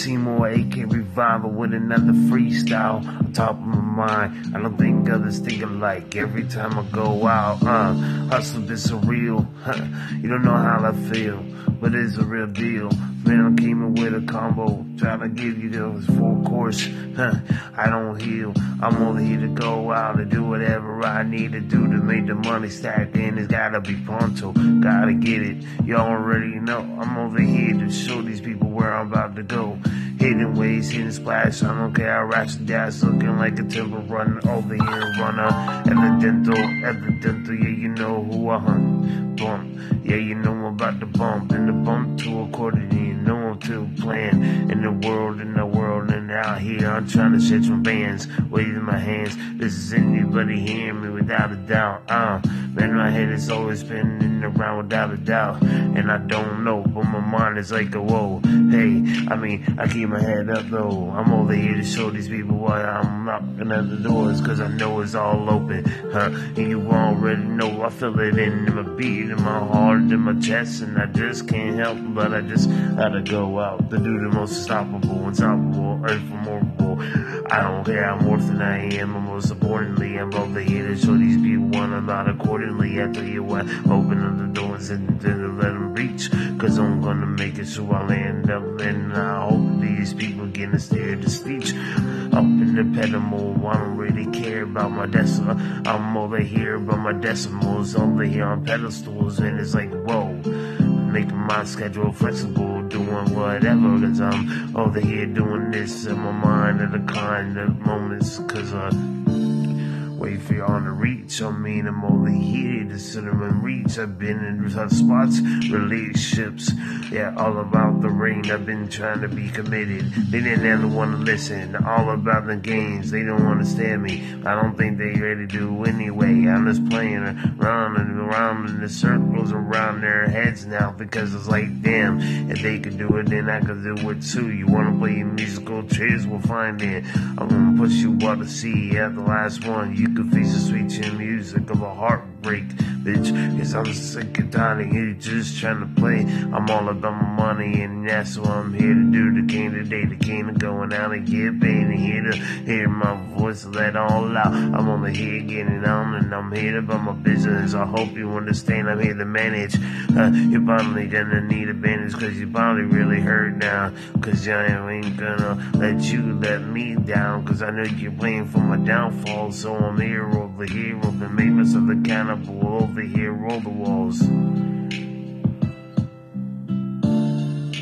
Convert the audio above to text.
Seymour, AK Revival with another freestyle on top of my mind. I don't think others think alike every time I go out. Uh, hustle this surreal. Huh. You don't know how I feel, but it's a real deal. Man, I came in with a combo, trying to give you those full course. Huh. I don't heal. I'm only here to go out and do whatever I need to do to make the money stack. And it's gotta be pronto. Gotta get it. Y'all already know. I'm over here to show these people where I'm about to go. Hidden ways, hidden splash. I don't care. I ratchet dash, looking like a timber runner over here, runner. Evidential, evidential. Yeah, you know who I hunt. Bump. Yeah, you know I'm about to bump. And the bump to accordion. You know to plan. In the world, in the world, and out here, I'm trying to set some bands. Waving my hands. This is anybody hearing me without a doubt. Uh, man, my head is always spinning around without a doubt. And I don't know, but my mind is like a whoa. Hey, I mean, I keep my head up though. I'm over here to show these people why I'm knocking at the doors, cause I know it's all open. Huh? And you already know I feel it in my beat, in my heart, in my chest, and I just can't help but I just gotta go out to do the most unstoppable, unstoppable, unformable. I don't care how more than I am, and most importantly, I'm over here to show these people one I'm not accordingly. I tell you what, open up the doors and then let them reach, cause I'm gonna make it so I'll end up, and I hope these people get instead to speech. Up in the pedal, I don't really care about my decimal. I'm over here about my decimals, over here on pedestals, and it's like, whoa making my schedule flexible, doing whatever, cause I'm over here doing this in my mind at the kind of moments, cause uh, wait for y'all to reach. I mean, I'm over here to cinnamon reach. I've been in tough spots, relationships, yeah, all about the rain. I've been trying to be committed. They didn't ever want to listen. All about the games. They don't understand me. I don't think they ready to anyway. I'm just playing around and around in the around their heads now because it's like, damn, if they could do it, then I could do it too. You wanna play musical chairs? We'll find it. I'm gonna put you out to sea at the last one. You could face the sweet chin music of a heartbreak, bitch. Cause I'm sick and tired of you just trying to play. I'm all about my money, and that's what I'm here to do. The today, the king of going out and get paid. And here to hear my voice let all out. I'm on the here getting on, and I'm here about my business. I hope you understand. I'm here to manage. Uh, you're probably gonna need a bandage, cause you probably really hurt now. Cause I ain't gonna let you let me down. Cause I know you're playing for my downfall. So I'm here over here, over make myself accountable. Over here, roll the walls.